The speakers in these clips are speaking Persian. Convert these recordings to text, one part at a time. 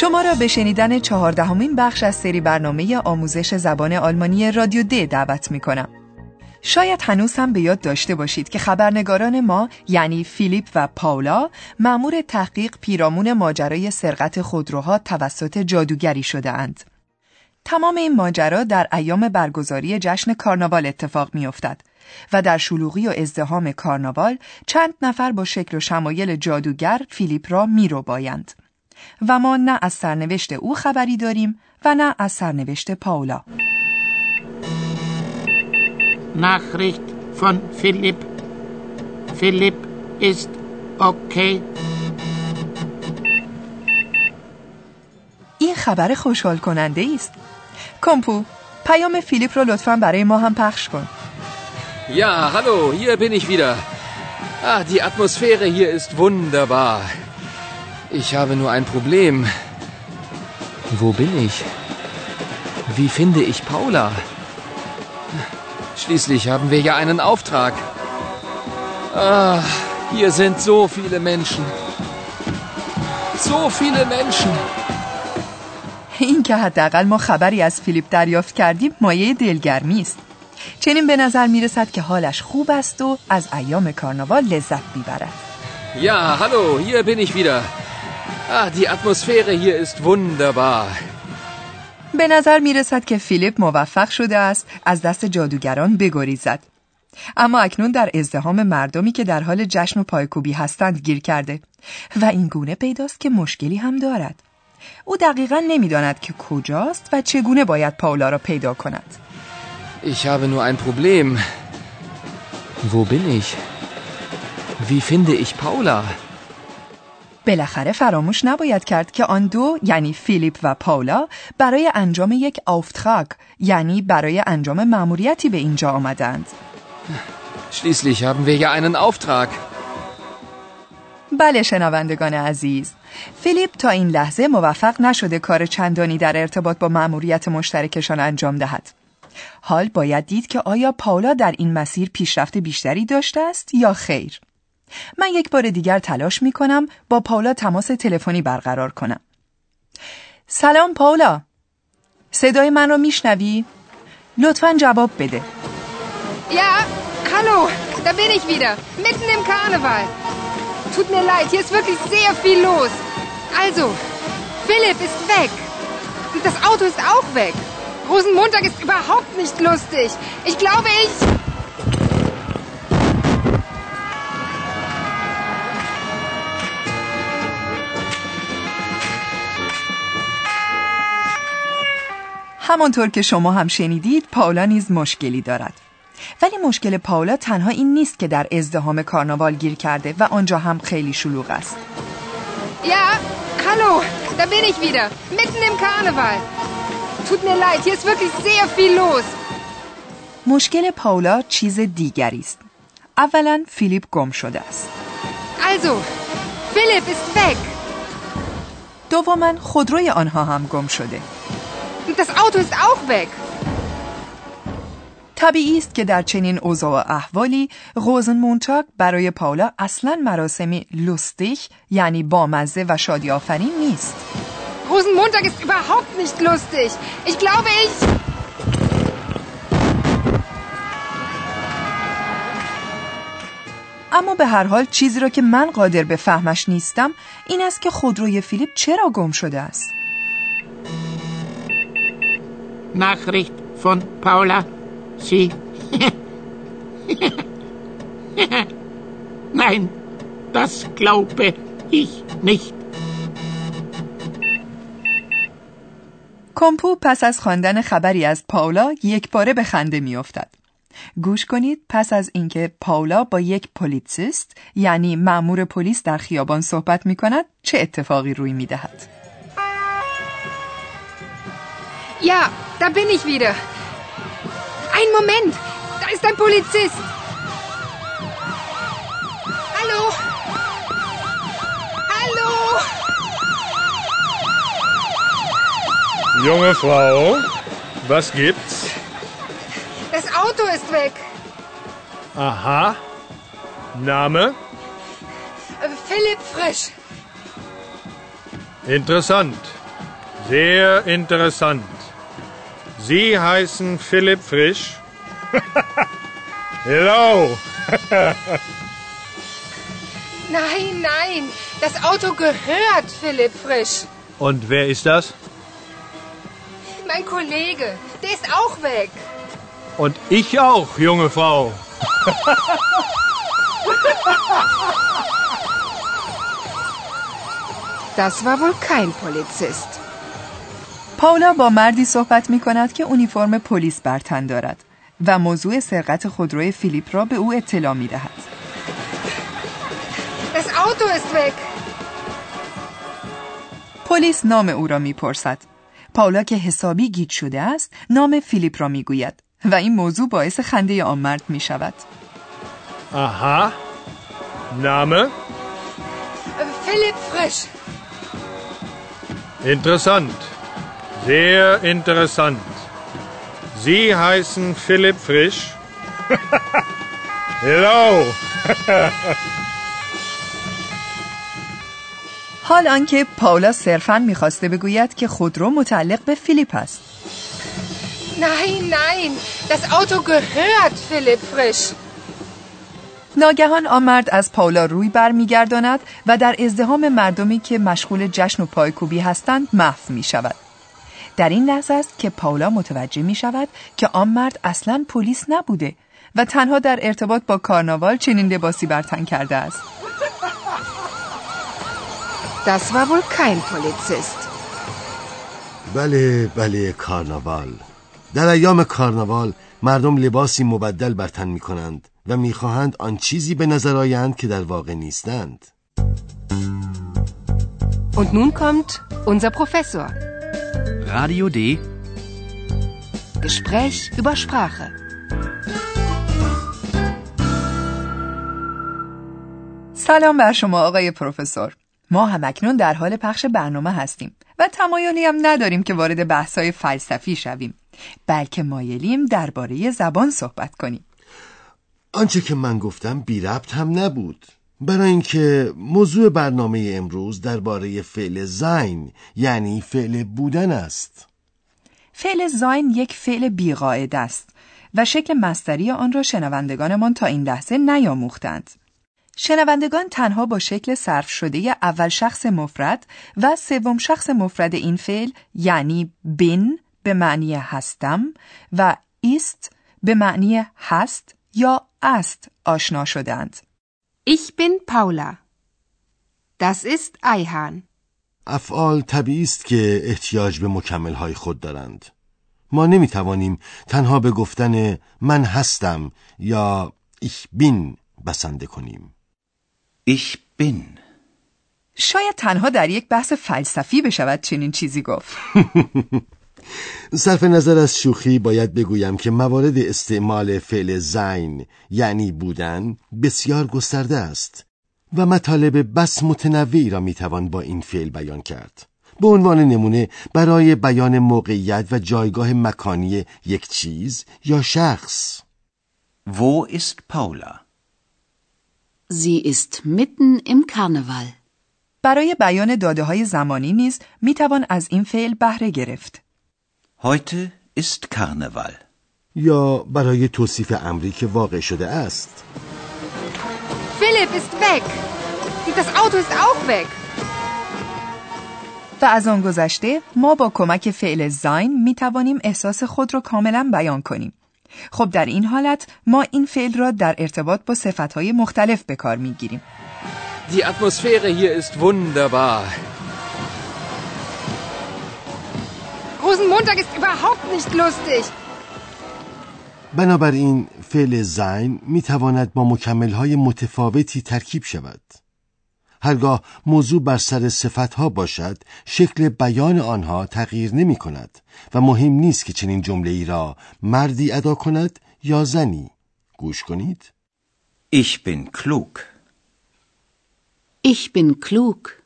شما را به شنیدن چهاردهمین بخش از سری برنامه آموزش زبان آلمانی رادیو د دعوت می کنم. شاید هنوز هم به یاد داشته باشید که خبرنگاران ما یعنی فیلیپ و پاولا مأمور تحقیق پیرامون ماجرای سرقت خودروها توسط جادوگری شده اند. تمام این ماجرا در ایام برگزاری جشن کارناوال اتفاق می افتد و در شلوغی و ازدهام کارناوال چند نفر با شکل و شمایل جادوگر فیلیپ را می رو بایند. و ما نه از سرنوشت او خبری داریم و نه از سرنوشت پاولا Nachricht von Philipp. Philipp ist okay. این خبر خوشحال کننده است کمپو پیام فیلیپ رو لطفا برای ما هم پخش کن Ja, hallo, hier bin ich wieder. Ah, die Atmosphäre hier ist wunderbar. Ich habe nur ein Problem. Wo bin ich? Wie finde ich Paula? Schließlich haben wir ja einen Auftrag. Ah, hier sind so viele Menschen. So viele Menschen. این که حداقل ما خبری از فیلیپ دریافت کردیم مایه دلگرمی است چنین به نظر می رسد که حالش خوب است و از ایام کارناوال لذت میبرد Ja, hallo, hier bin ich wieder. Ah, die Atmosphäre hier ist wunderbar. به نظر می رسد که فیلیپ موفق شده است از دست جادوگران بگریزد اما اکنون در ازدهام مردمی که در حال جشن و پایکوبی هستند گیر کرده و این گونه پیداست که مشکلی هم دارد او دقیقا نمی‌داند که کجاست و چگونه باید پاولا را پیدا کند Ich habe nur ein Problem. Wo bin ich? Wie finde ich Paula? بالاخره فراموش نباید کرد که آن دو یعنی فیلیپ و پاولا برای انجام یک آفتخاک یعنی برای انجام مأموریتی به اینجا آمدند. Schließlich haben wir ja einen Auftrag. بله شنوندگان عزیز. فیلیپ تا این لحظه موفق نشده کار چندانی در ارتباط با مأموریت مشترکشان انجام دهد. حال باید دید که آیا پاولا در این مسیر پیشرفت بیشتری داشته است یا خیر. من یک بار دیگر تلاش می کنم با پاولا تماس تلفنی برقرار کنم سلام پاولا صدای من را میشنوی؟ لطفا جواب بده Ja, hallo, da bin ich wieder, mitten im Karneval. Tut mir leid, hier ist wirklich sehr viel los. Also, Philipp ist weg. Und das Auto ist auch weg. Rosenmontag ist überhaupt nicht lustig. Ich glaube, ich... همانطور که شما هم شنیدید پاولا نیز مشکلی دارد ولی مشکل پاولا تنها این نیست که در ازدهام کارناوال گیر کرده و آنجا هم خیلی شلوغ است Ja, hallo, da bin ich wieder, mitten im Karneval. Tut mir leid, hier ist wirklich sehr viel los. مشکل پاولا چیز دیگری است اولا فیلیپ گم شده است Also, Philipp ist weg. دوما خودروی آنها هم گم شده das Auto ist auch weg. طبیعی است که در چنین اوضاع و احوالی روزن مونتاگ برای پاولا اصلا مراسمی لستیک یعنی بامزه و شادی آفرین نیست Rosenmontag ist überhaupt nicht lustig. Ich glaube, ich... اما به هر حال چیزی را که من قادر به فهمش نیستم این است که خودروی فیلیپ چرا گم شده است Nachricht von Paula. Sie. Nein, das glaube ich nicht. کمپو پس از خواندن خبری از پاولا یک باره به خنده میافتد. گوش کنید پس از اینکه پاولا با یک پلیتسیست یعنی مأمور پلیس در خیابان صحبت می کند چه اتفاقی روی می دهد. Ja, da bin ich wieder. Ein Moment, da ist ein Polizist. Hallo? Hallo? Junge Frau, was gibt's? Das Auto ist weg. Aha. Name? Äh, Philipp Frisch. Interessant. Sehr interessant. Sie heißen Philipp Frisch? Hello. Nein, nein, das Auto gehört Philipp Frisch. Und wer ist das? Mein Kollege, der ist auch weg. Und ich auch, junge Frau. Das war wohl kein Polizist. پاولا با مردی صحبت می کند که اونیفرم پلیس بر تن دارد و موضوع سرقت خودروی فیلیپ را به او اطلاع می دهد. Das Auto ist weg. پلیس نام او را می‌پرسد. پاولا که حسابی گیج شده است نام فیلیپ را می‌گوید و این موضوع باعث خنده آن مرد می شود. Aha. Name? Äh, Philipp Frisch. Interessant. Sehr interessant. Sie heißen Philipp Frisch? Hello. حال آنکه پاولا صرفا می‌خواسته بگوید که خودرو متعلق به فیلیپ است. Nein, nein, das Auto gehört Philipp Frisch. ناگهان آن مرد از پاولا روی برمیگرداند و در ازدهام مردمی که مشغول جشن و پایکوبی هستند محو می شود. در این لحظه است که پاولا متوجه می شود که آن مرد اصلا پلیس نبوده و تنها در ارتباط با کارناوال چنین لباسی بر تن کرده است. Das war wohl kein Polizist. بله بله کارناوال در ایام کارناوال مردم لباسی مبدل بر تن می کنند و می‌خواهند آن چیزی به نظر آیند که در واقع نیستند Und nun kommt unser Professor. Radio D. Gespräch über Sprache. سلام بر شما آقای پروفسور. ما هم اکنون در حال پخش برنامه هستیم و تمایلی هم نداریم که وارد بحث‌های فلسفی شویم بلکه مایلیم درباره زبان صحبت کنیم. آنچه که من گفتم بی ربط هم نبود برای اینکه موضوع برنامه امروز درباره فعل زین یعنی فعل بودن است فعل زاین یک فعل بیقاعده است و شکل مستری آن را شنوندگانمان تا این لحظه نیاموختند. شنوندگان تنها با شکل صرف شده اول شخص مفرد و سوم شخص مفرد این فعل یعنی بین به معنی هستم و ایست به معنی هست یا است آشنا شدند. Ich bin Paula. Das ist Eihahn. افعال طبیعی است که احتیاج به مکملهای خود دارند ما نمی توانیم تنها به گفتن من هستم یا ich bin بسنده کنیم Ich bin. شاید تنها در یک بحث فلسفی بشود چنین چیزی گفت. صرف نظر از شوخی باید بگویم که موارد استعمال فعل زین یعنی بودن بسیار گسترده است و مطالب بس متنوعی را می‌توان با این فعل بیان کرد به عنوان نمونه برای بیان موقعیت و جایگاه مکانی یک چیز یا شخص Wo ist Paula? Sie ist mitten im Karneval. برای بیان داده های زمانی نیز می‌توان از این فعل بهره گرفت. Heute ist Karneval. یا برای توصیف امری که واقع شده است Philipp ist weg. Und das Auto ist auch weg. و از آن گذشته ما با کمک فعل زاین می توانیم احساس خود را کاملا بیان کنیم. خب در این حالت ما این فعل را در ارتباط با صفتهای مختلف به کار می گیریم. Die Atmosphäre hier ist wunderbar. Rosenmontag ist überhaupt nicht lustig. بنابراین فعل زین می تواند با مکملهای متفاوتی ترکیب شود هرگاه موضوع بر سر صفتها باشد شکل بیان آنها تغییر نمی کند و مهم نیست که چنین جمله ای را مردی ادا کند یا زنی گوش کنید Ich bin klug. Ich bin klug.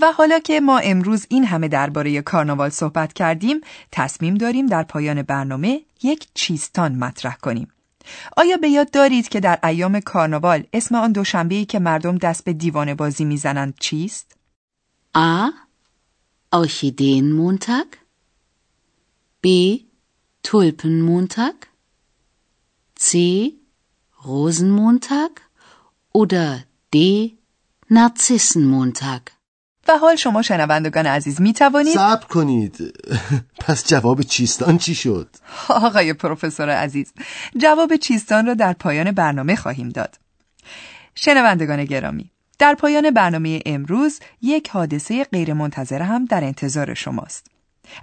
و حالا که ما امروز این همه درباره کارناوال صحبت کردیم تصمیم داریم در پایان برنامه یک چیستان مطرح کنیم آیا به یاد دارید که در ایام کارناوال اسم آن دوشنبه‌ای که مردم دست به دیوانه بازی می‌زنند چیست؟ A. Orchideenmontag. B. Tulpenmontag. C. Rosenmontag. Oder D. Narzissenmontag. و حال شما شنوندگان عزیز می توانید؟ صبر کنید. پس جواب چیستان چی شد؟ آقای پروفسور عزیز جواب چیستان را در پایان برنامه خواهیم داد. شنوندگان گرامی در پایان برنامه امروز یک حادثه غیرمنتظره هم در انتظار شماست.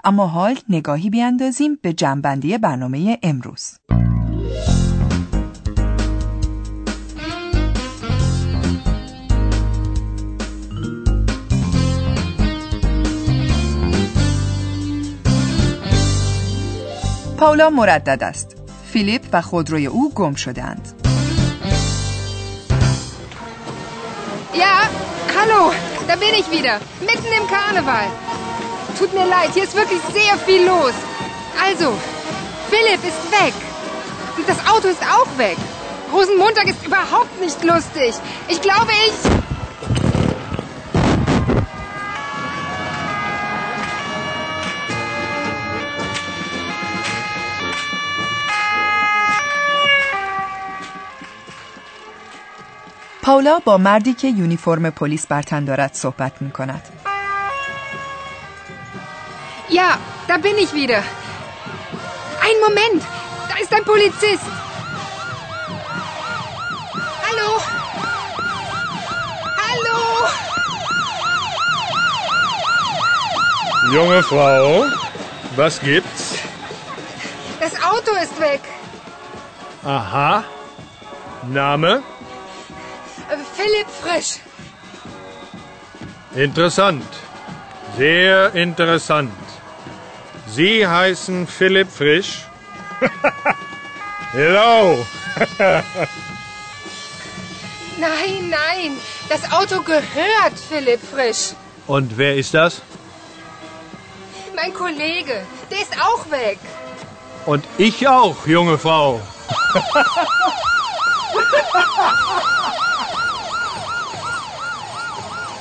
اما حال نگاهی بیاندازیم به جنبندی برنامه امروز. پاولا مردد است. فیلیپ و خودروی او گم شدند. Ja, hallo, da bin ich wieder. Mitten im Karneval. Tut mir leid, hier ist wirklich sehr viel los. Also, Philipp ist weg. Und das Auto ist auch weg. Rosenmontag ist überhaupt nicht lustig. Ich glaube, ich... اولا با مردی که یونیفرم پلیس بر تن دارد صحبت می‌کند. Ja, da bin ich wieder. Ein Moment, da ist ein Polizist. Hallo. Hallo. Junge Frau, was gibt's? Das Auto ist weg. آها. نامِه؟ Philipp Frisch. Interessant. Sehr interessant. Sie heißen Philipp Frisch? Hello. Nein, nein, das Auto gehört Philipp Frisch. Und wer ist das? Mein Kollege, der ist auch weg. Und ich auch, junge Frau.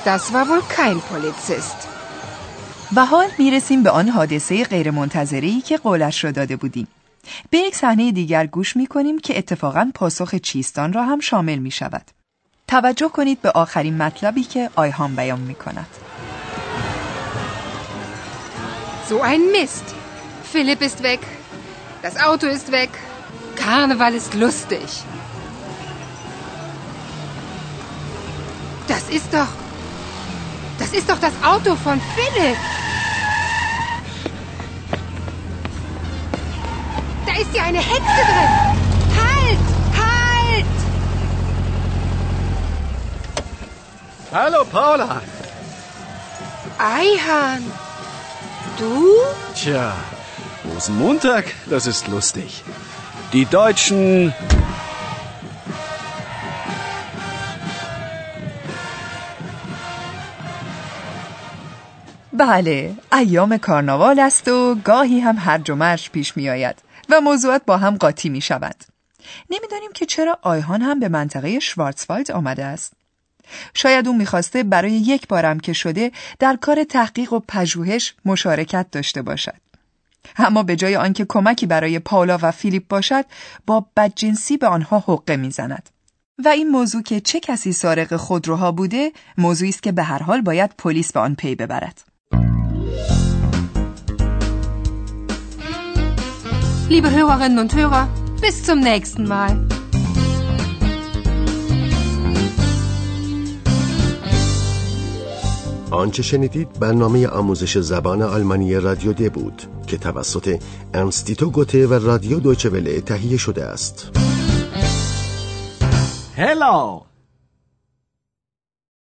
Das war wohl kein Polizist. و حال می‌رسیم به آن حادثه غیرمنتظره‌ای که قولش را داده بودیم. به یک صحنه دیگر گوش می کنیم که اتفاقا پاسخ چیستان را هم شامل می شود. توجه کنید به آخرین مطلبی که آیهان بیان می کند. So ein Mist. Philipp ist weg. Das Auto ist weg. Karneval ist lustig. Das ist doch. Das ist doch das Auto von Philipp. Da ist ja eine Hexe drin. Halt! Halt! Hallo Paula. Eihahn. Du? Tja, Rosenmontag, das ist lustig. Die Deutschen. بله ایام کارناوال است و گاهی هم هرج و مرج پیش می آید و موضوعات با هم قاطی می شود نمی‌دانیم که چرا آیهان هم به منطقه شوارцوالد آمده است. شاید او می‌خواسته برای یک بارم که شده در کار تحقیق و پژوهش مشارکت داشته باشد. اما به جای آنکه کمکی برای پاولا و فیلیپ باشد با بدجنسی به آنها حقه می‌زند. و این موضوع که چه کسی سارق خودروها بوده موضوعی است که به هر حال باید پلیس به آن پی ببرد. Liebe Hörerinnen und Hörer, bis zum nächsten Mal. آنچه شنیدید برنامه آموزش زبان آلمانی رادیو د بود که توسط انستیتو گوته و رادیو دویچه وله تهیه شده است. Hello!